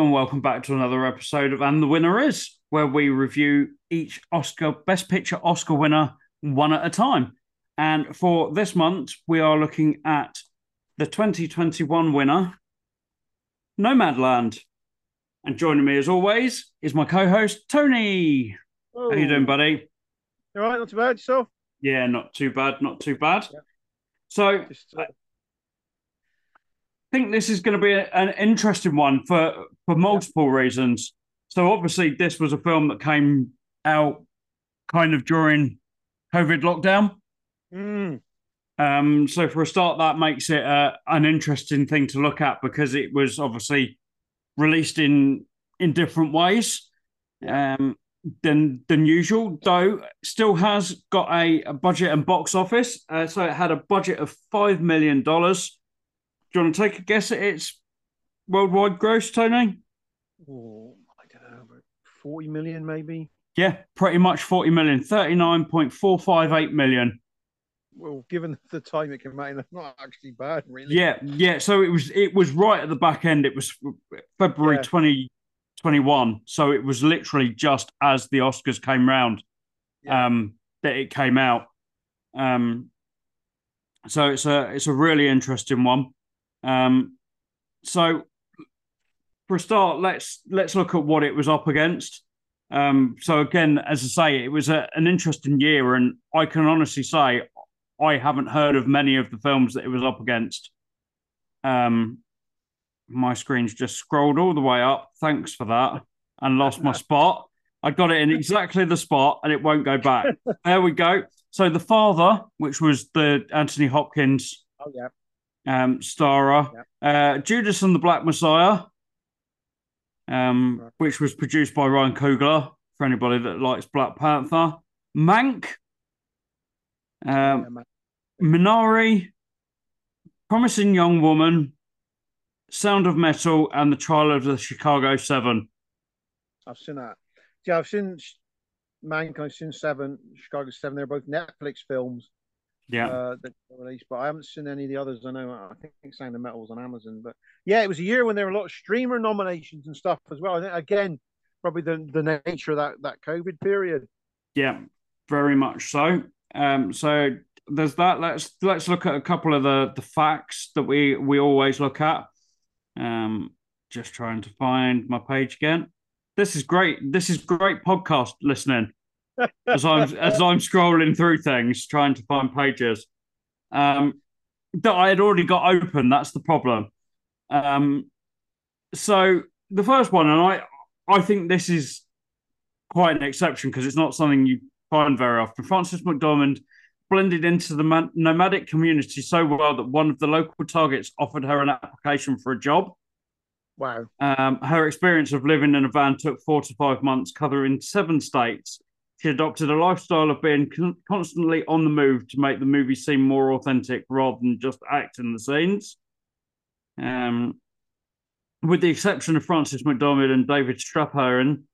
Hello and welcome back to another episode of And the Winner Is, where we review each Oscar Best Picture Oscar winner one at a time. And for this month, we are looking at the 2021 winner, Nomadland. And joining me as always is my co-host Tony. How you doing, buddy? All right, not too bad. Yourself? Yeah, not too bad, not too bad. Yeah. So Just, uh, I think this is going to be a- an interesting one for for multiple reasons. So obviously, this was a film that came out kind of during COVID lockdown. mm, Um, so for a start, that makes it uh, an interesting thing to look at because it was obviously released in in different ways um, than than usual. Though still has got a, a budget and box office. Uh, so it had a budget of five million dollars. Do you want to take a guess at its worldwide gross, Tony? oh, I don't know, 40 million maybe. Yeah, pretty much 40 million, 39.458 million. Well, given the time it came out, that's not actually bad, really. Yeah, yeah. So it was it was right at the back end. It was February Yeah. 2021. So it was literally just as the Oscars came round Yeah. um that it came out. Um so it's a it's a really interesting one. Um so for a start, let's let's look at what it was up against. Um so again, as I say, it was a, an interesting year and I can honestly say I haven't heard of many of the films that it was up against. Um, my screen's just scrolled all the way up. Thanks for that, and lost my spot. I got it in exactly the spot, and it won't go back. there we go. So the father, which was the Anthony Hopkins Oh, yeah. Um, starer, uh, Judas and the Black Messiah, um, Right. which was produced by Ryan Coogler. For anybody that likes Black Panther, Mank, um, yeah. Minari, Promising Young Woman, Sound of Metal, and The Trial of the Chicago Seven. I've seen that. Yeah, I've seen Mank, I've seen Seven, Chicago Seven. They're both Netflix films Yeah, uh, that released, but I haven't seen any of the others. I know, I think Sound of Metal was on Amazon. But yeah, it was a year when there were a lot of streamer nominations and stuff as well. I think, again, probably the, the nature of that, that COVID period. yeah, very much so. Um, so there's that. Let's let's look at a couple of the the facts that we we always look at. Um, just trying to find my page again. This is great. This is great podcast listening. As I'm as I'm scrolling through things, trying to find pages um, that I had already got open. That's the problem. Um, so the first one, and I I think this is quite an exception because it's not something you find very often. Frances McDormand blended into the nomadic community so well that one of the local targets offered her an application for a job. Wow. Um, her experience of living in a van took four to five months, covering seven states. She adopted a lifestyle of being con- constantly on the move to make the movie seem more authentic rather than just acting the scenes. Um, with the exception of Frances McDormand and David Strathairn,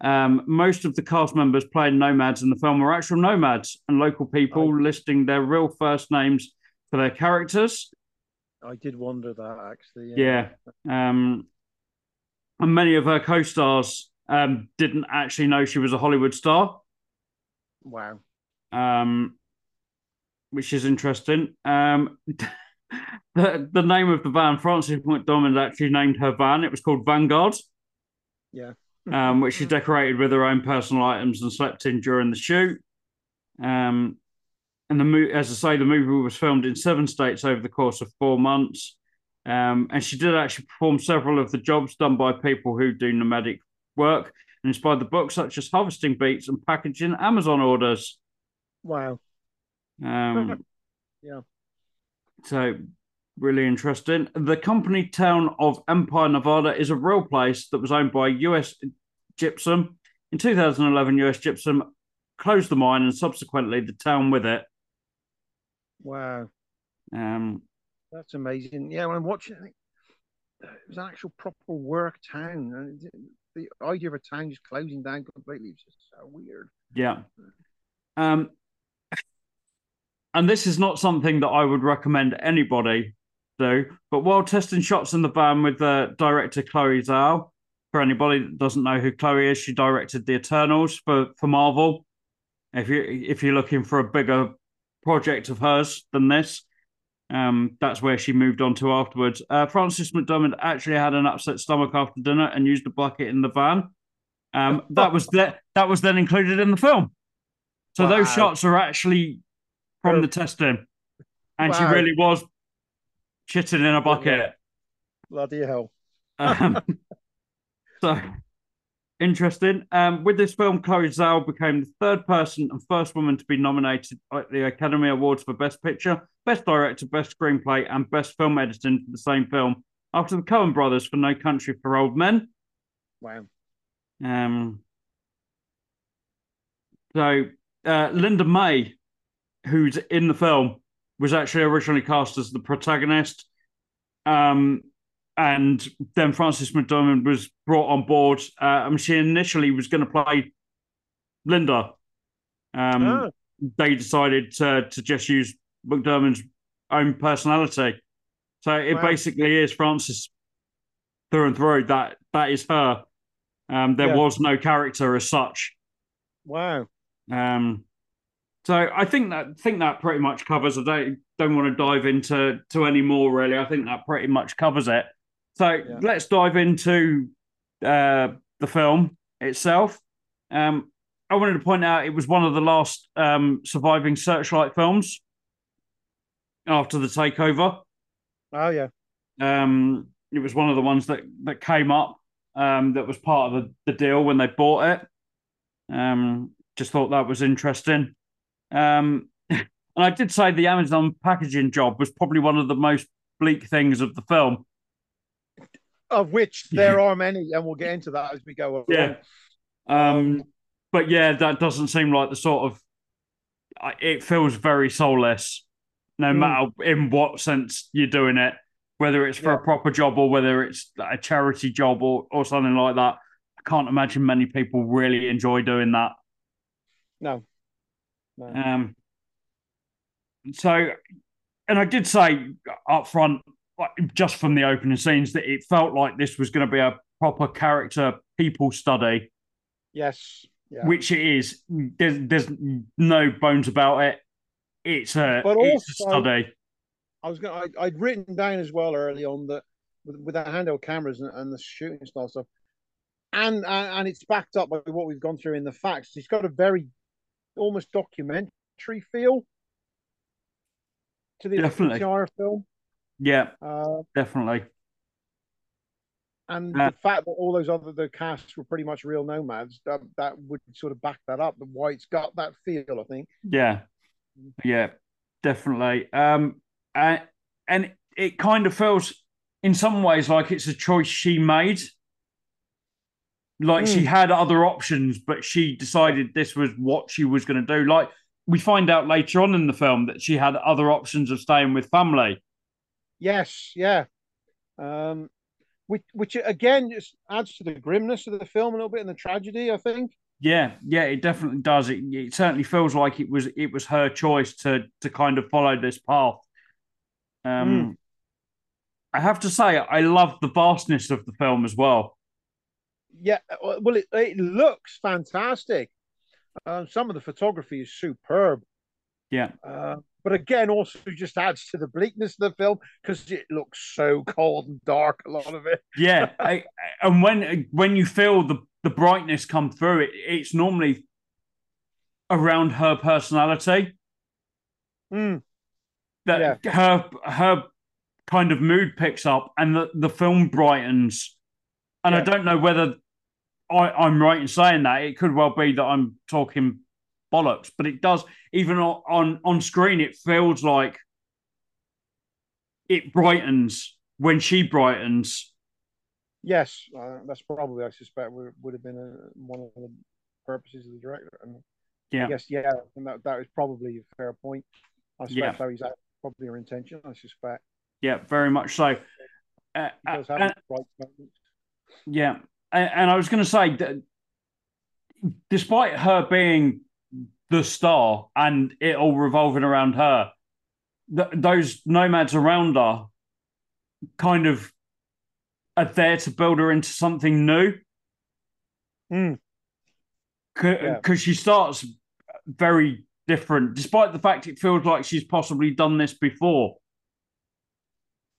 um, most of the cast members playing nomads in the film were actual nomads and local people Right. listing their real first names for their characters. I did wonder that actually. Yeah. Um, and many of her co stars um, didn't actually know she was a Hollywood star, Wow. um, which is interesting. Um, the, the name of the van, Frances McDormand actually named her van. It was called Vanguard, Yeah. um, which she decorated with her own personal items and slept in during the shoot. Um, and the mo- as I say, the movie was filmed in seven states over the course of four months. Um, and she did actually perform several of the jobs done by people who do nomadic work inspired the book, such as harvesting beets and packaging Amazon orders. Wow. Um, Yeah. So, really interesting. The company town of Empire, Nevada is a real place that was owned by US Gypsum. In 2011, US Gypsum closed the mine and subsequently the town with it. Wow. Um, That's amazing. Yeah, when I'm watching it, it was an actual proper work town. The idea of a town just closing down completely is just so weird. Yeah. Um, and this is not something that I would recommend anybody do. But while testing shots in the van with the director Chloe Zhao, for anybody that doesn't know who Chloe is, she directed The Eternals for, for Marvel. If you if you're looking for a bigger project of hers than this, um, that's where she moved on to afterwards. Uh, Frances McDormand actually had an upset stomach after dinner and used a bucket in the van. Um, that was that that was then included in the film. So wow. those shots are actually from the testing, and wow. she really was shitting in a bucket. Bloody hell! um, so interesting. Um, with this film, Chloe Zhao became the third person and first woman to be nominated at the Academy Awards for Best Picture, Best Director, Best Screenplay, and Best Film Editing for the same film, after the Coen brothers for No Country for Old Men. Wow. Um. So uh, Linda May, who's in the film, was actually originally cast as the protagonist. Um, and then Frances McDormand was brought on board. Uh, and she initially was going to play Linda. Um, oh. They decided to to just use McDormand's own personality. So it wow. basically is Frances through and through. That that is her. Um, there yeah. was no character as such. Wow. Um, so I think that think that pretty much covers. I don't don't want to dive into to any more really. I think that pretty much covers it. So yeah. let's dive into uh, the film itself. Um, I wanted to point out it was one of the last um, surviving Searchlight films after the takeover. Oh yeah. Um, it was one of the ones that that came up um, that was part of the, the deal when they bought it. Um, just thought that was interesting. Um, and I did say the Amazon packaging job was probably one of the most bleak things of the film of which there are many, and we'll get into that as we go along. Yeah. Um, but yeah, that doesn't seem like the sort of. It feels very soulless, no mm. matter in what sense you're doing it, whether it's for yeah. a proper job or whether it's a charity job or or something like that. I can't imagine many people really enjoy doing that. No. no. Um. So, and I did say up front just from the opening scenes that it felt like this was going to be a proper character people study. Yes. Yeah. Which it is. There's, there's no bones about it. It's a, but also, it's a study. I was going. I'd written down as well early on that with, with the handheld cameras and, and the shooting style stuff, and, and and it's backed up by what we've gone through in the facts. It's got a very almost documentary feel to the Definitely. entire film. Yeah, uh, definitely. And uh, the fact that all those other the casts were pretty much real nomads, that that would sort of back that up. Why it's got that feel, I think. Yeah, yeah, definitely. Um, and and it kind of feels in some ways like it's a choice she made. Like mm. she hmm. had other options, but she decided this was what she was going to do. Like we find out later on in the film that she had other options of staying with family Yes, yeah. Um, which, which again just adds to the grimness of the film a little bit and the tragedy. I think. Yeah, yeah, it definitely does. It, it certainly feels like it was it was her choice to to kind of follow this path. Um, mm. I have to say, I love the vastness of the film as well. Yeah, uh, well, it, it looks fantastic. Uh, some of the photography is superb. Yeah. Uh, but again, also just adds to the bleakness of the film because it looks so cold and dark. A lot of it. yeah, I, and when when you feel the the brightness come through, it it's normally around her personality. Mm. That yeah. her her kind of mood picks up, and the the film brightens. And yeah. I don't know whether I, I'm right in saying that. It could well be that I'm talking bollocks. But it does, even on on screen, it feels like it brightens when she brightens. Yes, uh, that's probably I suspect would, would have been a, one of the purposes of the director. And yeah, I guess yeah, and that that is probably a fair point. I suspect yeah. that is probably her intention. I suspect. Yeah, very much so. Uh, uh, yeah, and, and I was going to say that despite her being the star and it all revolving around her. Th- those nomads around her kind of are there to build her into something new. Mm. Because yeah. she starts very different, despite the fact it feels like she's possibly done this before.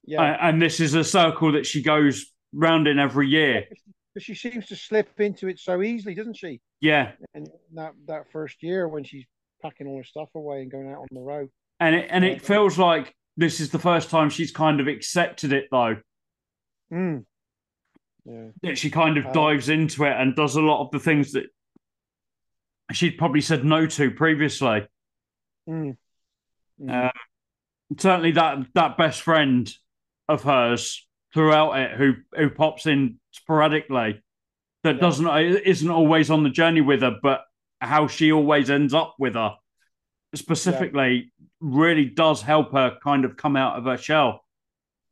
Yeah. Uh, and this is a circle that she goes round in every year. But she seems to slip into it so easily, doesn't she? Yeah. And that that first year when she's packing all her stuff away and going out on the road. And it and it feels like this is the first time she's kind of accepted it though. Mm. Yeah. That she kind of uh, dives into it and does a lot of the things that she'd probably said no to previously. Mm. Mm. Uh, certainly that that best friend of hers throughout it who who pops in sporadically that yeah. doesn't isn't always on the journey with her, but how she always ends up with her specifically yeah. really does help her kind of come out of her shell.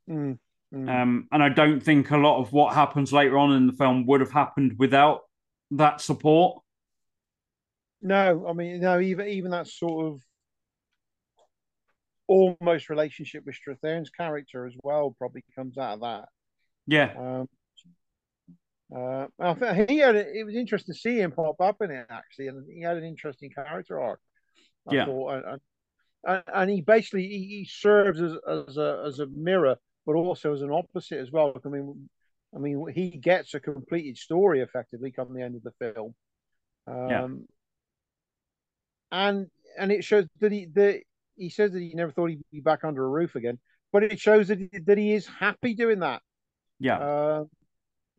Mm, mm. Um, and I don't think a lot of what happens later on in the film would have happened without that support. No, I mean, no, even even that sort of almost relationship with Strathairn's character as well probably comes out of that. Yeah. Um, uh, I think he had it was interesting to see him pop up in it actually, and he had an interesting character arc. I yeah, thought, and, and, and, he basically he, he, serves as as a as a mirror, but also as an opposite as well. I mean, I mean, he gets a completed story effectively come the end of the film. Um, yeah. And and it shows that he that he says that he never thought he'd be back under a roof again, but it shows that he, that he is happy doing that. Yeah. Uh,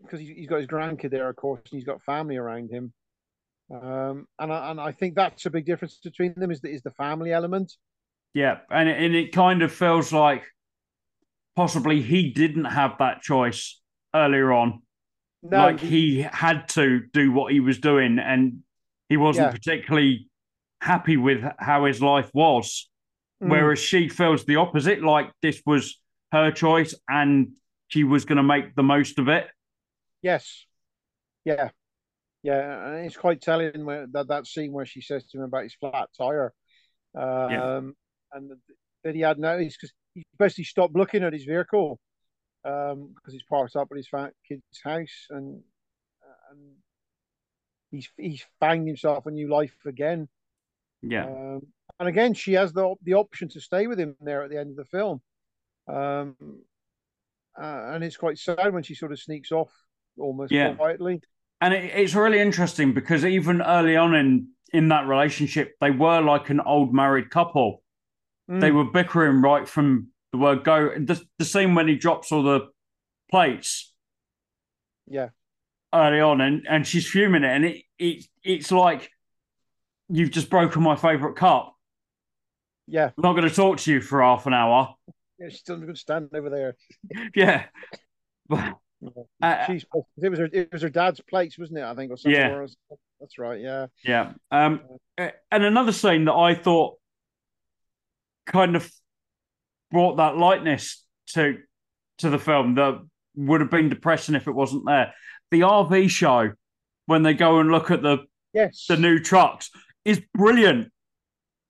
because he's got his grandkid there, of course, and he's got family around him. Um, and I, and I think that's a big difference between them is the, is the family element. Yeah, and it, and it kind of feels like possibly he didn't have that choice earlier on. No, like he, he had to do what he was doing, and he wasn't yeah. particularly happy with how his life was. Mm. Whereas she feels the opposite, like this was her choice and she was going to make the most of it. Yes. Yeah. Yeah. And it's quite telling where, that, that scene where she says to him about his flat tire. Um, yeah. And that he had noticed because he basically stopped looking at his vehicle um, because he's parked up at his fat kid's house and and he's he's found himself a new life again. Yeah. Um, and again, she has the the option to stay with him there at the end of the film. Um, uh, and it's quite sad when she sort of sneaks off almost yeah. quietly. And it, it's really interesting because even early on in in that relationship, they were like an old married couple. Mm. They were bickering right from the word go. The, the scene when he drops all the plates. Yeah. Early on, and, and she's fuming it, and it, it it's like you've just broken my favourite cup. Yeah. I'm not going to talk to you for half an hour. Yeah, she's still going to stand over there. yeah. But, uh, she's it was her it was her dad's plates, wasn't it? I think or something. Yeah. That's right. Yeah. Yeah. Um, and another scene that I thought kind of brought that lightness to to the film that would have been depressing if it wasn't there. The RV show when they go and look at the yes the new trucks is brilliant.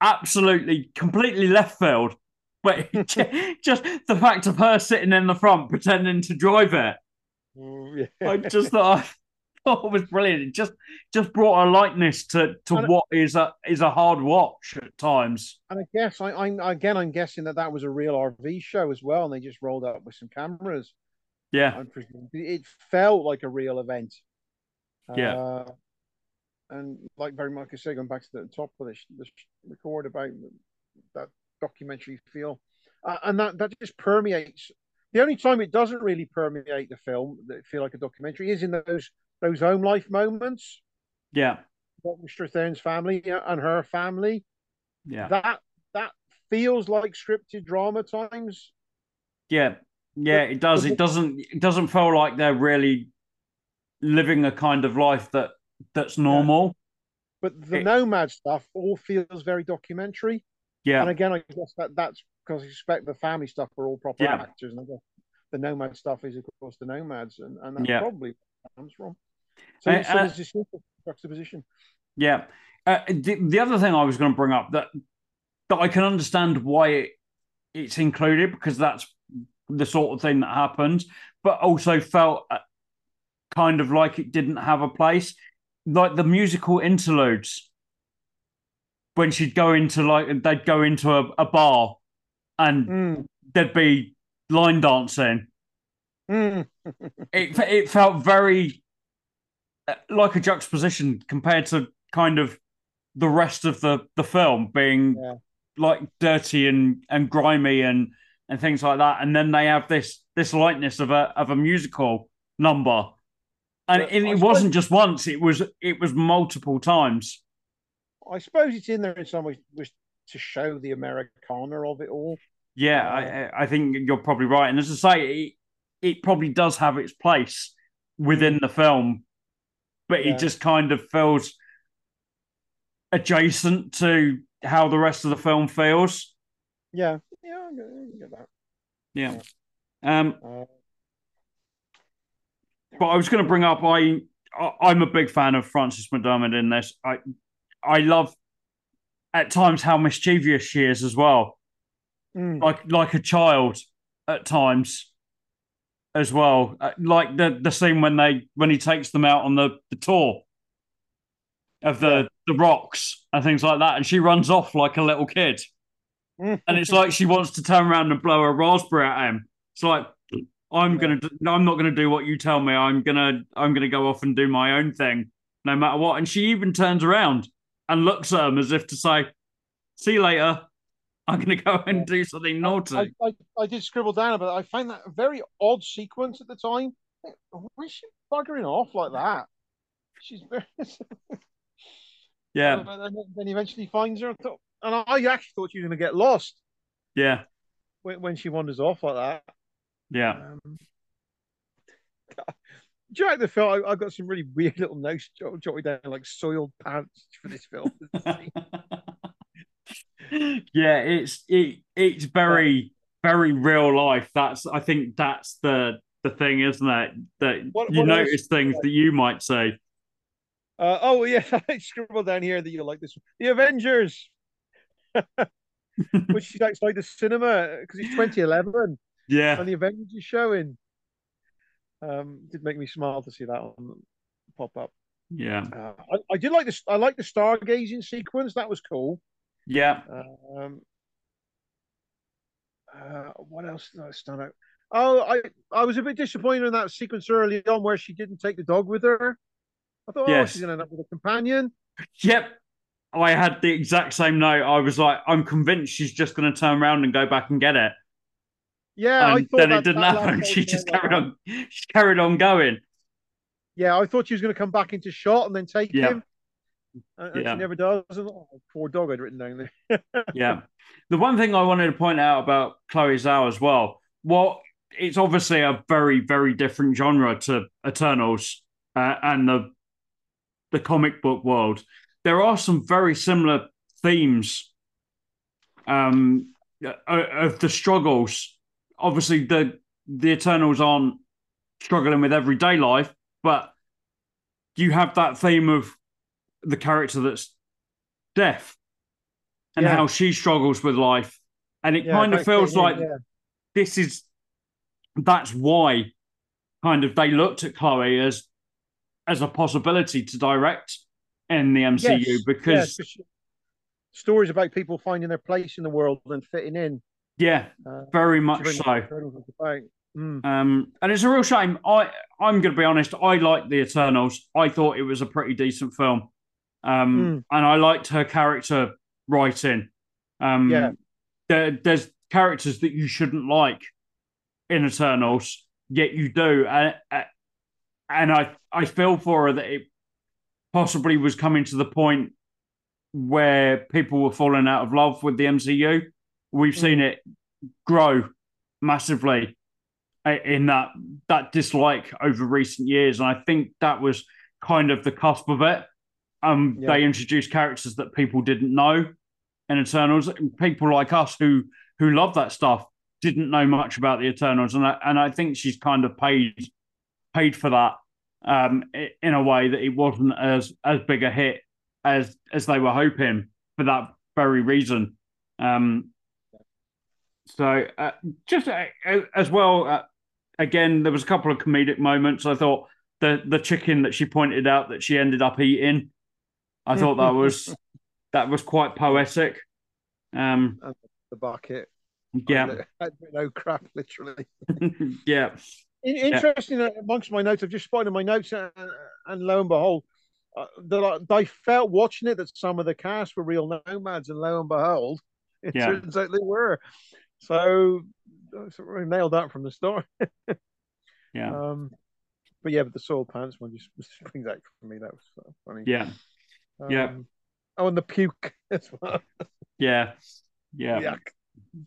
Absolutely, completely left field. But just the fact of her sitting in the front pretending to drive it, yeah. I just thought, I thought it was brilliant. It just just brought a lightness to to and what is a is a hard watch at times. And I guess I, I again I'm guessing that that was a real RV show as well, and they just rolled up with some cameras. Yeah, it felt like a real event. Yeah. Uh, and like very much I say, going back to the top of this, this record about that documentary feel, uh, and that that just permeates. The only time it doesn't really permeate the film that feel like a documentary is in those those home life moments. Yeah, Mr. Strathairn's family uh, and her family. Yeah, that that feels like scripted drama times. Yeah, yeah, it does. It doesn't. It doesn't feel like they're really living a kind of life that that's normal. But the it, nomad stuff all feels very documentary. Yeah. And again, I guess that that's because I expect the family stuff are all proper yeah. actors, and I guess the nomad stuff is, of course, the nomads, and, and that's yeah. probably comes from. So, uh, so there's this juxtaposition. Yeah. Uh, the, the other thing I was going to bring up that that I can understand why it, it's included because that's the sort of thing that happened, but also felt uh, kind of like it didn't have a place. Like the musical interludes when she'd go into like they'd go into a, a bar and Mm. there'd be line dancing. Mm. It it felt very uh, like a juxtaposition compared to kind of the rest of the the film being Yeah. like dirty and and grimy and and things like that. And then they have this this lightness of a of a musical number. And it, it wasn't just once it was it was multiple times. I suppose it's in there in some ways was to show the Americana of it all. yeah Uh, I I- I think you're probably right. And as I say it, it probably does have its place within the film but Yeah. it just kind of feels adjacent to how the rest of the film feels Yeah, yeah, get, that. yeah um Uh, But I was going to bring up I, I I'm a big fan of Frances McDormand in this. I I love at times how mischievous she is as well, mm, like like a child at times as well. Uh, Like the the scene when they when he takes them out on the the tour of the Yeah. the rocks and things like that, and she runs off like a little kid, and it's like she wants to turn around and blow a raspberry at him. It's like. I'm Yeah. gonna. I'm not gonna do what you tell me. I'm gonna. I'm gonna go off and do my own thing, no matter what. And she even turns around and looks at him as if to say, "See you later. I'm gonna go and do something naughty." I, I, I did scribble down about it. I found that a very odd sequence at the time. Why is she buggering off like that? She's very. yeah, then, then he eventually finds her. And I actually thought she was going to get lost yeah, when, when she wanders off like that. yeah. Um, During the film, I, I got some really weird little notes jot- jotted down, like soiled pants for this film. yeah, it's it. It's very very real life. That's. I think that's the the thing, isn't it? That What- you what else- notice things that you might say. Uh, oh yeah, I scribbled down here that you like this. The Avengers, which is outside the cinema because it's 2011 Yeah, and the Avengers is showing. Um, did make me smile to see that one pop up. yeah, Uh, I, I did like this. I like the stargazing sequence. That was cool. Yeah. Um, uh, what else did I stand out? Oh, I I was a bit disappointed in that sequence early on where she didn't take the dog with her. I thought, oh, she's gonna end up with a companion. Yep. I had the exact same note. I was like, I'm convinced she's just going to turn around and go back and get it. Yeah, I and then that, it didn't happen. She just carried on. She carried on going. Yeah, I thought she was going to come back into shot and then take Yeah. him. And Yeah. she never does. Poor dog I'd written down there. Yeah. The one thing I wanted to point out about Chloe Zhao as well, well, it's obviously a very, very different genre to Eternals uh, and the the comic book world. There are some very similar themes um, of the struggles. Obviously, the the Eternals aren't struggling with everyday life, but you have that theme of the character that's deaf and Yeah. how she struggles with life. And it Yeah, kind of feels like this is that's why kind of they looked at Chloe as as a possibility to direct in the MCU Yes, because yeah, 'cause she- stories about people finding their place in the world and fitting in. yeah, Uh, very much so. very much Eternals is about. Mm. Um, and it's a real shame. I I'm going to be honest. I liked the Eternals. I thought it was a pretty decent film, um, Mm. and I liked her character writing. Um, Yeah. there, there's characters that you shouldn't like in Eternals, yet you do, and and I I feel for her that it possibly was coming to the point where people were falling out of love with the MCU. We've Mm. seen it grow massively in that that dislike over recent years, and I think that was kind of the cusp of it. Um, Yeah. they introduced characters that people didn't know in Eternals. People like us who who love that stuff didn't know much about the Eternals, and I, and I think she's kind of paid paid for that um, in a way that it wasn't as as big a hit as as they were hoping for that very reason. Um, So uh, just uh, as well, uh, again, there was a couple of comedic moments. I thought the the chicken that she pointed out that she ended up eating, I thought that was that was quite poetic. Um, the bucket. Yeah. no crap, literally. yeah. Interesting. Yeah. Amongst my notes, I've just spotted my notes, and, and lo and behold, uh, that I felt watching it that some of the cast were real nomads, and lo and behold, it yeah. turns out they were. So, I nailed that from the start. yeah. Um, but yeah, but the soil pants one just, just brings out for me. That was funny. Yeah. Um, yeah. Oh, and the puke as well. Yeah. Yeah. Yuck.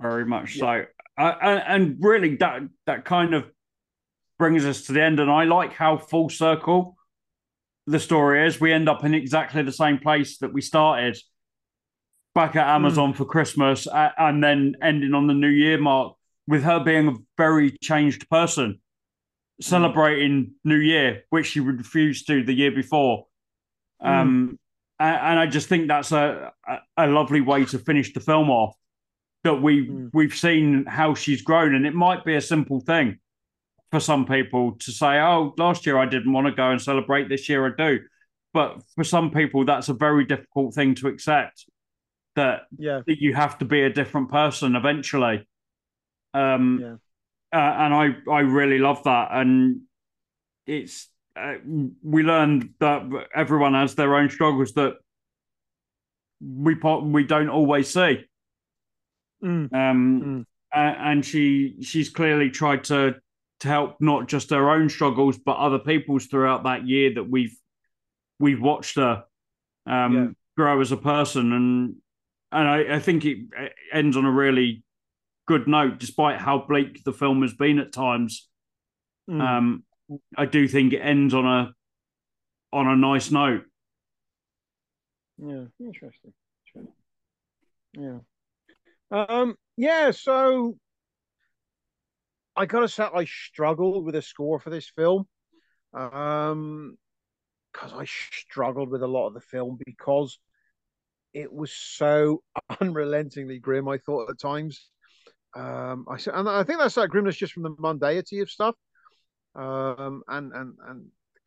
Very much yeah. so. Uh, and, and really, that that kind of brings us to the end. And I like how full circle the story is. We end up in exactly the same place that we started back at Amazon mm. for Christmas and then ending on the New Year mark with her being a very changed person, celebrating mm. New Year, which she refused to the year before. Mm. Um, and I just think that's a, a lovely way to finish the film off. That we mm. we've seen how she's grown, and it might be a simple thing for some people to say, "Oh, last year I didn't want to go and celebrate. This year I do." But for some people, that's a very difficult thing to accept. That yeah, that you have to be a different person eventually. Um, yeah. Uh, and I I really love that, and it's uh, we learned that everyone has their own struggles that we we don't always see. Mm. Um, mm. and she she's clearly tried to to help not just her own struggles but other people's throughout that year that we've we've watched her um, yeah. grow as a person and and I, I think it ends on a really good note despite how bleak the film has been at times. Mm. Um, I do think it ends on a on a nice note. Yeah, interesting. Yeah. Um, yeah, so I gotta say I struggled with a score for this film. Um because I struggled with a lot of the film because it was so unrelentingly grim, I thought at times. Um I said, and I think that's that grimness just from the mundanity of stuff um, and and and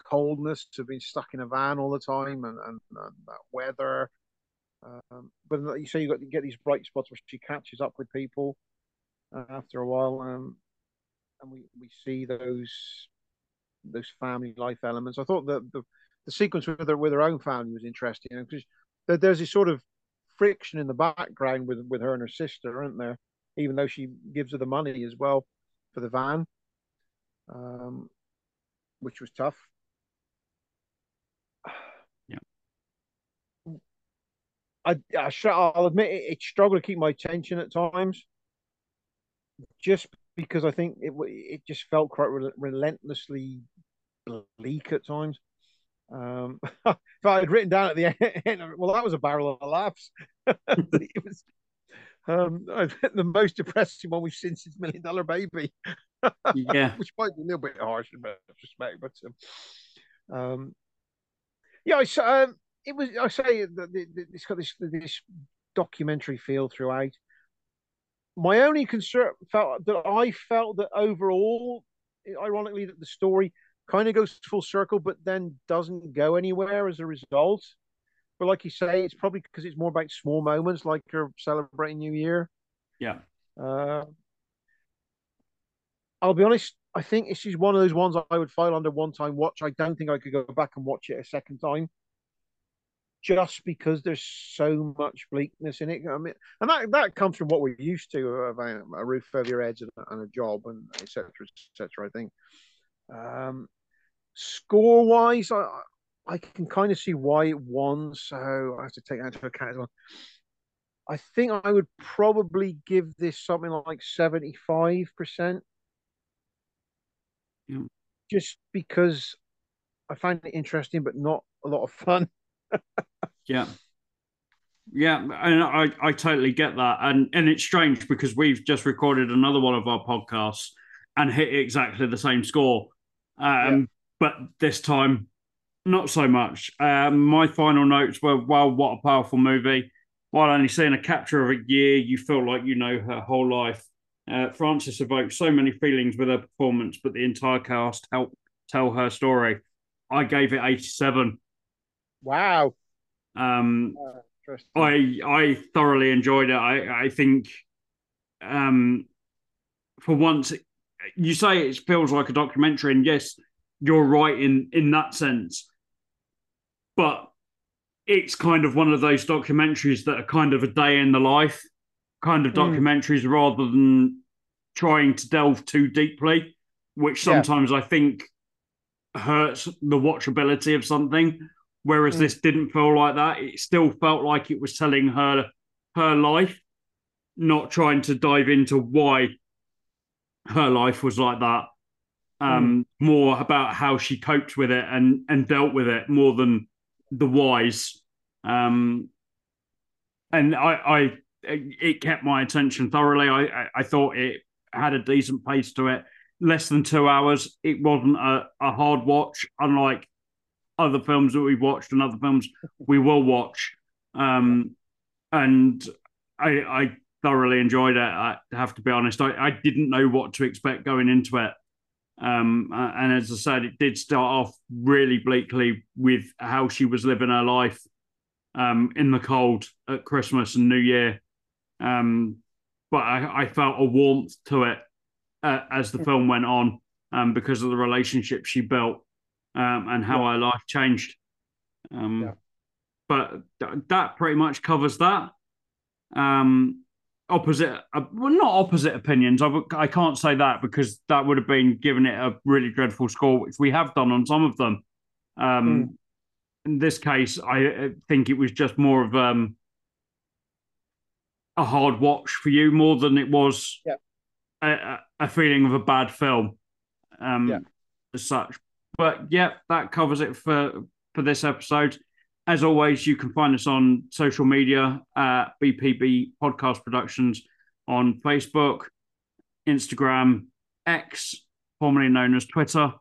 coldness to being stuck in a van all the time and and, and that weather. Um, but you say you got get these bright spots where she catches up with people uh, after a while, um, and we we see those those family life elements. I thought that the the sequence with her with her own family was interesting because there, there's this sort of friction in the background with with her and her sister, aren't there? Even though she gives her the money as well for the van um, which was tough. Yeah. I, I I'll admit it, it struggled to keep my attention at times, just because I think it it just felt quite re- relentlessly bleak at times. Um, if I had written down at the end, well, that was a barrel of laughs. it was um, the most depressing one we've seen since Million Dollar Baby. Yeah, which might be a little bit harsh in retrospect, but um, um, yeah, I, um, it was. I say that it's got this this documentary feel throughout. My only concern felt that I felt that overall, ironically, that the story kind of goes full circle, but then doesn't go anywhere as a result. But like you say, it's probably because it's more about small moments, like you're celebrating New Year. Yeah. Uh, I'll be honest. I think this is one of those ones I would file under one time watch. I don't think I could go back and watch it a second time, just because there's so much bleakness in it. I mean, and that that comes from what we're used to about a roof over your heads and, and a job and etc. etc. I think. Um, score wise, I I can kind of see why it won, so I have to take that into account as well. I think I would probably give this something like 75%. Yeah. Just because I find it interesting, but not a lot of fun. yeah. Yeah, and I, I totally get that. And and it's strange because we've just recorded another one of our podcasts and hit exactly the same score. Um, yeah. but this time not so much. Um, my final notes were, well, what a powerful movie. while only seeing a capture of a year, you feel like you know her whole life. Uh, Frances evoked so many feelings with her performance, but the entire cast helped tell her story. I gave it 87. Wow. Um, I I thoroughly enjoyed it. I I think, um, for once, you say it feels like a documentary, and yes, you're right in in that sense. But it's kind of one of those documentaries that are kind of a day in the life kind of documentaries mm. rather than trying to delve too deeply, which sometimes yeah. I think hurts the watchability of something. Whereas mm. this didn't feel like that. It still felt like it was telling her her life, not trying to dive into why her life was like that. Um, mm. More about how she coped with it and and dealt with it more than the whys. Um, and I, I, it kept my attention thoroughly. I, I, thought it had a decent pace to it. Less than two hours. It wasn't a, a hard watch, unlike other films that we've watched and other films we will watch. Um, and I, I thoroughly enjoyed it. I have to be honest. I, I didn't know what to expect going into it. Um, and as I said, it did start off really bleakly with how she was living her life um, in the cold at Christmas and New Year. Um, but I, I, felt a warmth to it uh, as the film went on um, because of the relationship she built um, and how yeah. her life changed. Um, yeah. But th- that pretty much covers that. Um, opposite, uh, well, not opposite opinions. I w- I can't say that because that would have been giving it a really dreadful score, which we have done on some of them. Mm. In this case, I think it was just more of um, a hard watch for you more than it was yeah. a, a, feeling of a bad film um, yeah. as such. But yeah, that covers it for for this episode. As always, you can find us on social media at BPB Podcast Productions on Facebook, Instagram, X, formerly known as Twitter.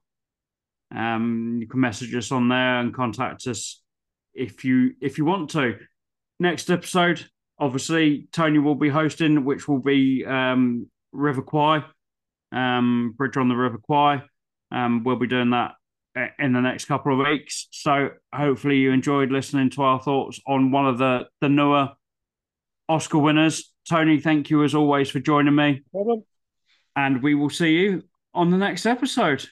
Um, you can message us on there and contact us if you if you want to. Next episode, obviously, Tony will be hosting, which will be um, River Kwai, um, Bridge on the River Kwai. Um, we'll be doing that in the next couple of weeks. So hopefully you enjoyed listening to our thoughts on one of the the newer Oscar winners. Tony, thank you as always for joining me. Problem. And we will see you on the next episode.